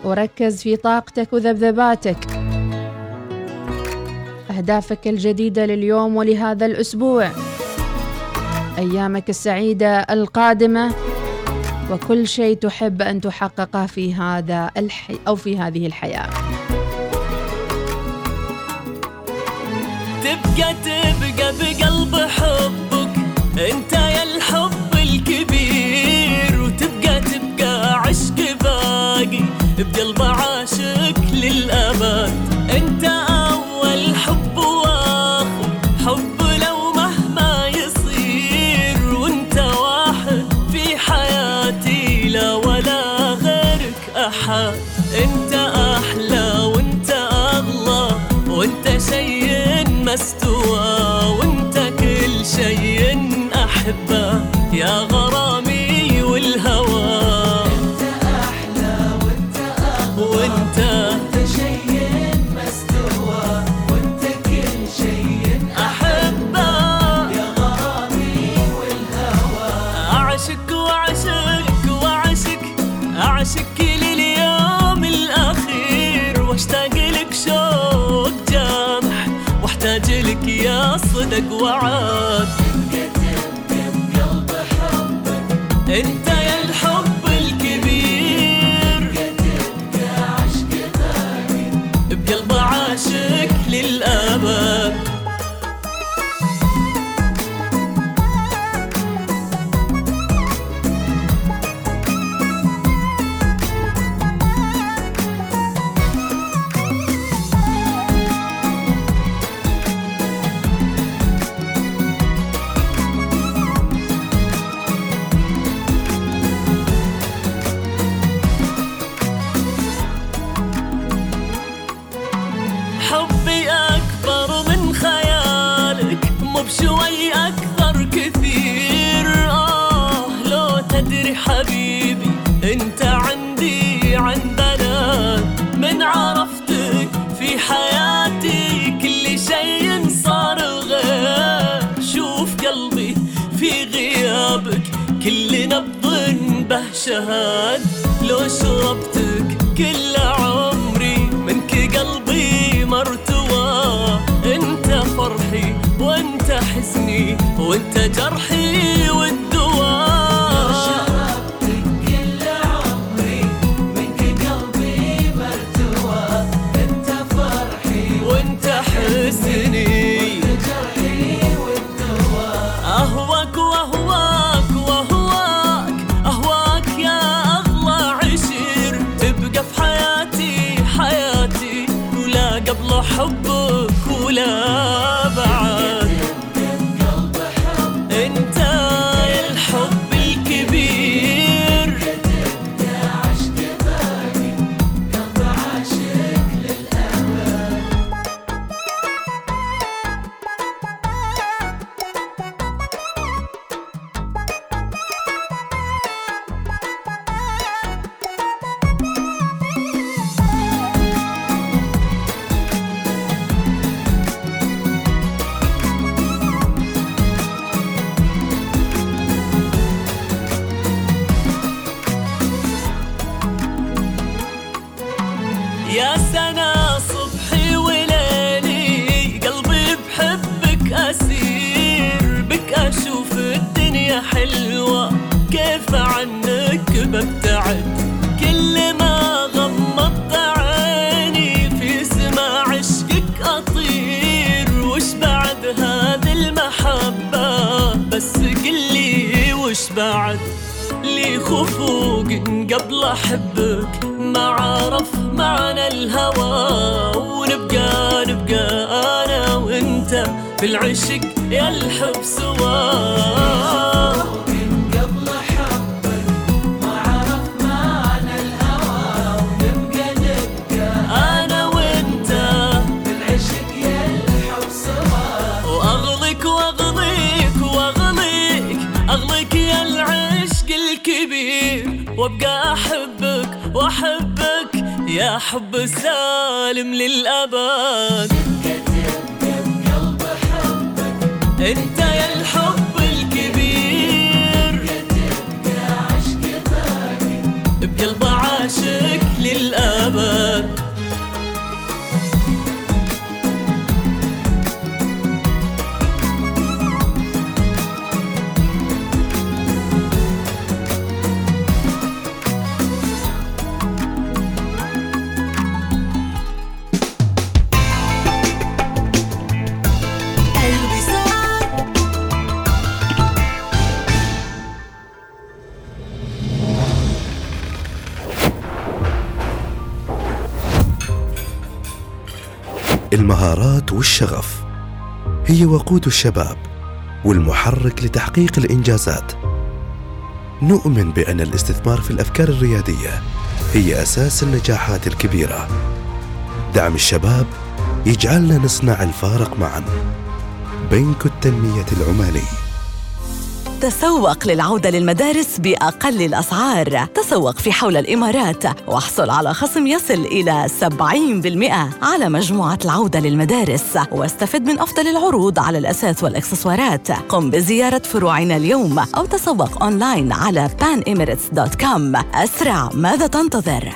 Speaker 1: وركز في طاقتك وذبذباتك. أهدافك الجديدة لليوم ولهذا الأسبوع. أيامك السعيدة القادمة. وكل شيء تحب أن تحققه في هذا الحي أو في هذه الحياة.
Speaker 24: تبقى تبقى بقلب حبك. أنت يا الحب. بقلب عاشق للأبد. أنت أول حب وآخر حب لو مهما يصير. وأنت واحد في حياتي لا ولا غيرك أحد. أنت أحلى وأنت أغلى وأنت شيء ما استوى. وأنت كل شيء أحبه. يا غالي العاد انت شهاد لو شربتك كل عمري منك قلبي مرتوى. انت فرحي وانت حزني وانت جرحي وانت من قبل أحبك ما عرف معنى الهوى. ونبقى نبقى أنا وإنت في العشق يا الحب سوا. حب سالم للأبد. أنت يا الحب
Speaker 25: المهارات والشغف. هي وقود الشباب والمحرك لتحقيق الإنجازات. نؤمن بأن الاستثمار في الأفكار الريادية هي أساس النجاحات الكبيرة. دعم الشباب يجعلنا نصنع الفارق معا. بنك التنمية العمالي
Speaker 26: تسوق للعودة للمدارس بأقل الأسعار. تسوق في حول الإمارات واحصل على خصم يصل إلى 70% على مجموعة العودة للمدارس. واستفد من أفضل العروض على الأساس والإكسسوارات. قم بزيارة فروعنا اليوم أو تسوق أونلاين على panemirates.com أسرع ماذا تنتظر؟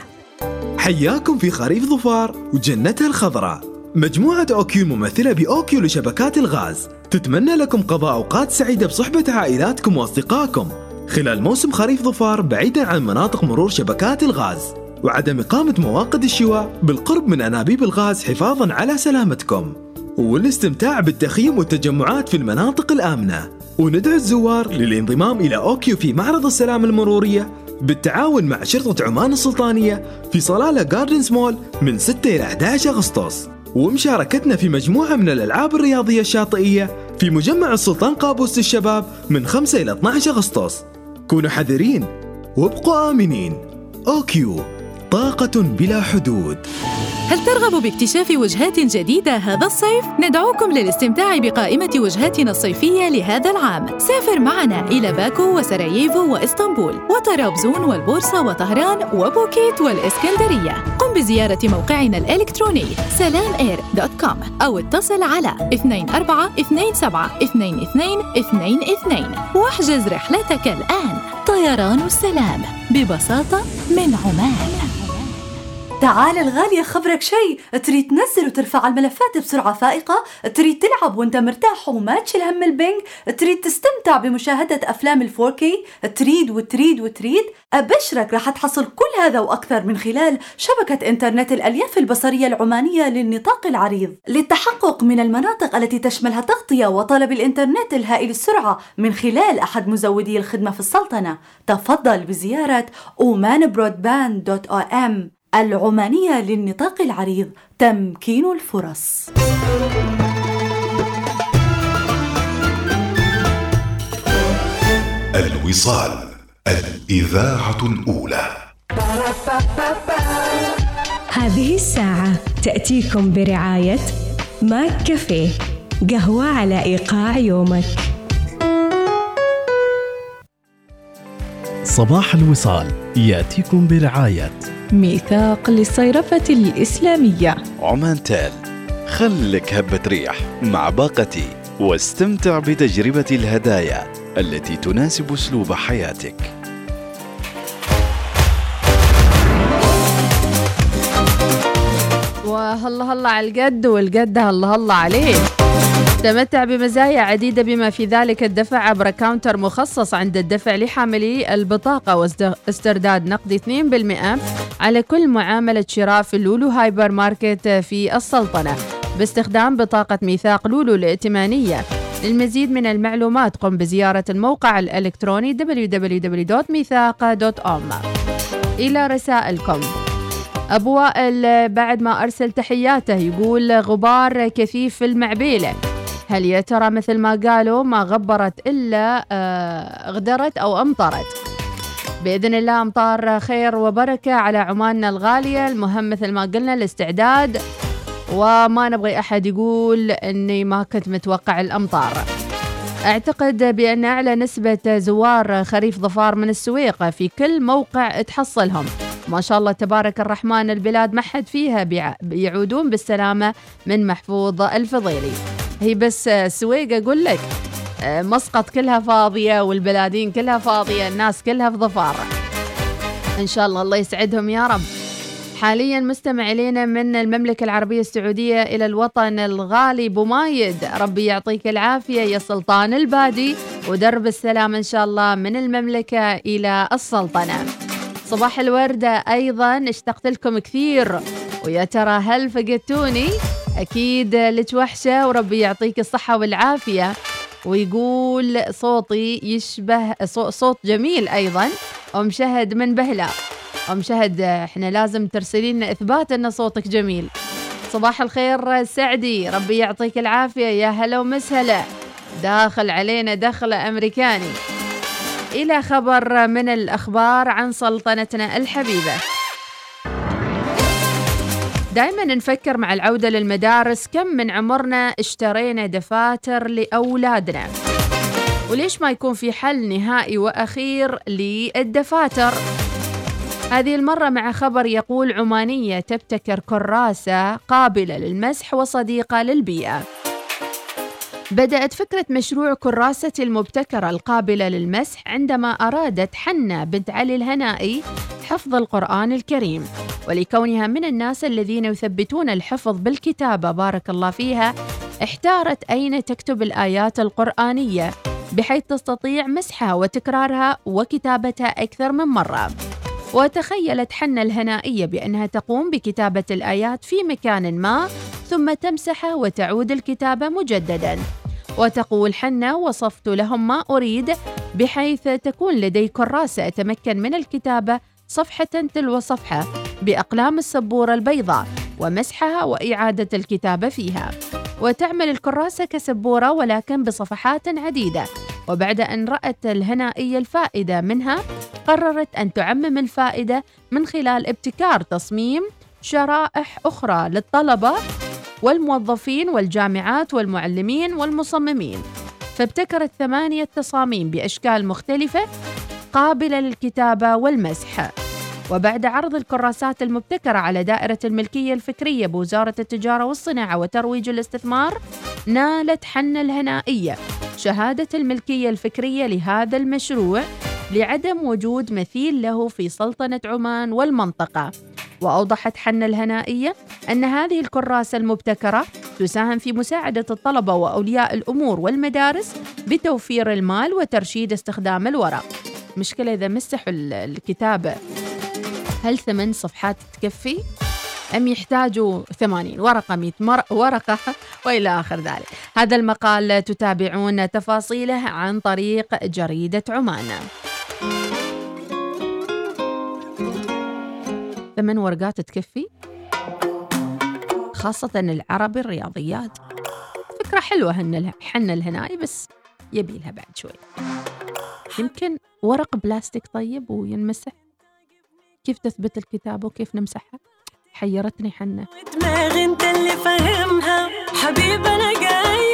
Speaker 27: حياكم في خريف ظفار وجنتها الخضراء. مجموعة OQ الممثلة ب OQ لشبكات الغاز. تتمنى لكم قضاء أوقات سعيدة بصحبة عائلاتكم وأصدقائكم. خلال موسم خريف ظفار بعيدا عن مناطق مرور شبكات الغاز وعدم إقامة مواقد الشواء بالقرب من أنابيب الغاز حفاظا على سلامتكم. والاستمتاع بالتخييم والتجمعات في المناطق الآمنة. وندعو الزوار للانضمام إلى OQ في معرض السلامة المرورية بالتعاون مع شرطة عمان السلطانية في صلالة جاردنز مول من 6 إلى 11 أغسطس. ومشاركتنا في مجموعة من الألعاب الرياضية الشاطئية في مجمع السلطان قابوس للشباب من 5 إلى 12 أغسطس. كونوا حذرين وابقوا آمنين. OQ. طاقة بلا حدود
Speaker 28: هل ترغب باكتشاف وجهات جديدة هذا الصيف؟ ندعوكم للاستمتاع بقائمة وجهاتنا الصيفية لهذا العام. سافر معنا إلى باكو وسراييفو وإسطنبول وطرابزون وبورصة وطهران وبوكيت والإسكندرية. قم بزيارة موقعنا الإلكتروني salamair.com أو اتصل على 24272222 واحجز رحلتك الآن. طيران السلام ببساطة من عمان.
Speaker 29: تعال يالغالي خبرك شيء. تريد تنزل وترفع الملفات بسرعة فائقة. تريد تلعب وانت مرتاح وما تشيل هم ال ping تريد تستمتع بمشاهدة أفلام ال 4K تريد وتريد وتريد. أبشرك رح تحصل كل هذا وأكثر من خلال شبكة إنترنت الألياف البصرية العمانية للنطاق العريض. للتحقق من المناطق التي تشملها تغطية وطلب الإنترنت الهائل السرعة من خلال أحد مزودي الخدمة في السلطنة. تفضل بزيارة omanbroadband.om العمانية للنطاق العريض تمكين الفرص.
Speaker 6: الوصال الإذاعة الأولى.
Speaker 2: هذه الساعة تأتيكم برعاية ماك كافيه قهوة على إيقاع يومك.
Speaker 23: صباح الوصال يأتيكم برعاية
Speaker 3: ميثاق للصيرفة الإسلامية.
Speaker 13: عمان تال خلك هبة ريح مع باقتي واستمتع بتجربة الهدايا التي تناسب أسلوب حياتك.
Speaker 1: وهلا هلا على القد والقد هلا هلا عليه تمتع بمزايا عديدة بما في ذلك الدفع عبر كاونتر مخصص عند الدفع لحاملي البطاقة واسترداد نقدي 2% على كل معاملة شراء في لولو هايبر ماركت في السلطنة باستخدام بطاقة ميثاق لولو الائتمانية. للمزيد من المعلومات قم بزيارة الموقع الإلكتروني www.meethaq.com إلى رسائلكم. أبو وائل بعد ما أرسل تحياته يقول غبار كثيف في المعبيلة. هل يا ترى مثل ما قالوا ما غبرت إلا آه غدرت أو أمطرت؟ بإذن الله أمطار خير وبركة على عماننا الغالية. المهم مثل ما قلنا الاستعداد وما نبغي أحد يقول أني ما كنت متوقع الأمطار. أعتقد بأن أعلى نسبة زوار خريف ظفار من السويق في كل موقع تحصلهم. ما شاء الله تبارك الرحمن البلاد ما حد فيها بيعودون بالسلامة من محفوظ الفضيلي. هي بس السويق أقول لك مسقط كلها فاضية والبلادين كلها فاضية الناس كلها في ظفار إن شاء الله الله يسعدهم يا رب. حاليا مستمع إلينا من المملكة العربية السعودية إلى الوطن الغالي بومايد ربي يعطيك العافية يا سلطان البادي ودرب السلام إن شاء الله من المملكة إلى السلطنة. صباح الوردة أيضا اشتقت لكم كثير ويا ترى هل فقدتوني؟ أكيد لك وحشة وربي يعطيك الصحة والعافية ويقول صوتي يشبه صوت جميل أيضا. أم شهد من بهلا. أم شهد إحنا لازم ترسلين لنا إثبات أن صوتك جميل. صباح الخير سعدي ربي يعطيك العافية. يا هلا ومسهلا. داخل علينا دخلة أمريكاني. إلى خبر من الأخبار عن سلطنتنا الحبيبة. دائما نفكر مع العودة للمدارس كم من عمرنا اشترينا دفاتر لأولادنا؟ وليش ما يكون في حل نهائي وأخير للدفاتر؟ هذه المرة مع خبر يقول عمانية تبتكر كراسة قابلة للمسح وصديقة للبيئة. بدأت فكرة مشروع كراسة المبتكرة القابلة للمسح عندما أرادت حنة بنت علي الهنائي حفظ القرآن الكريم. ولكونها من الناس الذين يثبتون الحفظ بالكتابة بارك الله فيها احتارت أين تكتب الآيات القرآنية بحيث تستطيع مسحها وتكرارها وكتابتها أكثر من مرة. وتخيلت حنة الهنائية بأنها تقوم بكتابة الآيات في مكان ما ثم تمسحه وتعود الكتابة مجددا. وتقول حنة وصفت لهم ما أريد بحيث تكون لدي كراسة أتمكن من الكتابة صفحة تلو صفحة بأقلام السبورة البيضاء ومسحها وإعادة الكتابة فيها. وتعمل الكراسة كسبورة ولكن بصفحات عديدة. وبعد أن رأت الهنائية الفائدة منها قررت أن تعمم الفائدة من خلال ابتكار تصميم شرائح أخرى للطلبة والموظفين والجامعات والمعلمين والمصممين. فابتكرت ثمانية تصاميم بأشكال مختلفة قابلة للكتابة والمسح. وبعد عرض الكراسات المبتكرة على دائرة الملكية الفكرية بوزارة التجارة والصناعة وترويج الاستثمار نالت حنة الهنائية شهادة الملكية الفكرية لهذا المشروع لعدم وجود مثيل له في سلطنة عمان والمنطقة. وأوضحت حنة الهنائية أن هذه الكراسة المبتكرة تساهم في مساعدة الطلبة وأولياء الأمور والمدارس بتوفير المال وترشيد استخدام الورق. مشكلة إذا مسحوا ال- الكتابة هل ثمان صفحات تكفي؟ أم يحتاجوا ثمانين ورقة مئة مر... ورقة وإلى آخر ذلك. هذا المقال تتابعون تفاصيله عن طريق جريدة عمان. ثمان ورقات تكفي؟ خاصة العربي الرياضيات. فكرة حلوة هن حن الهنائي بس يبي لها بعد شوي. يمكن ورق بلاستيك طيب وينمسح. كيف تثبت الكتابة وكيف نمسحها؟ حيرتني حنة
Speaker 24: دماغ انت اللي فاهمها. حبيب أنا جاي.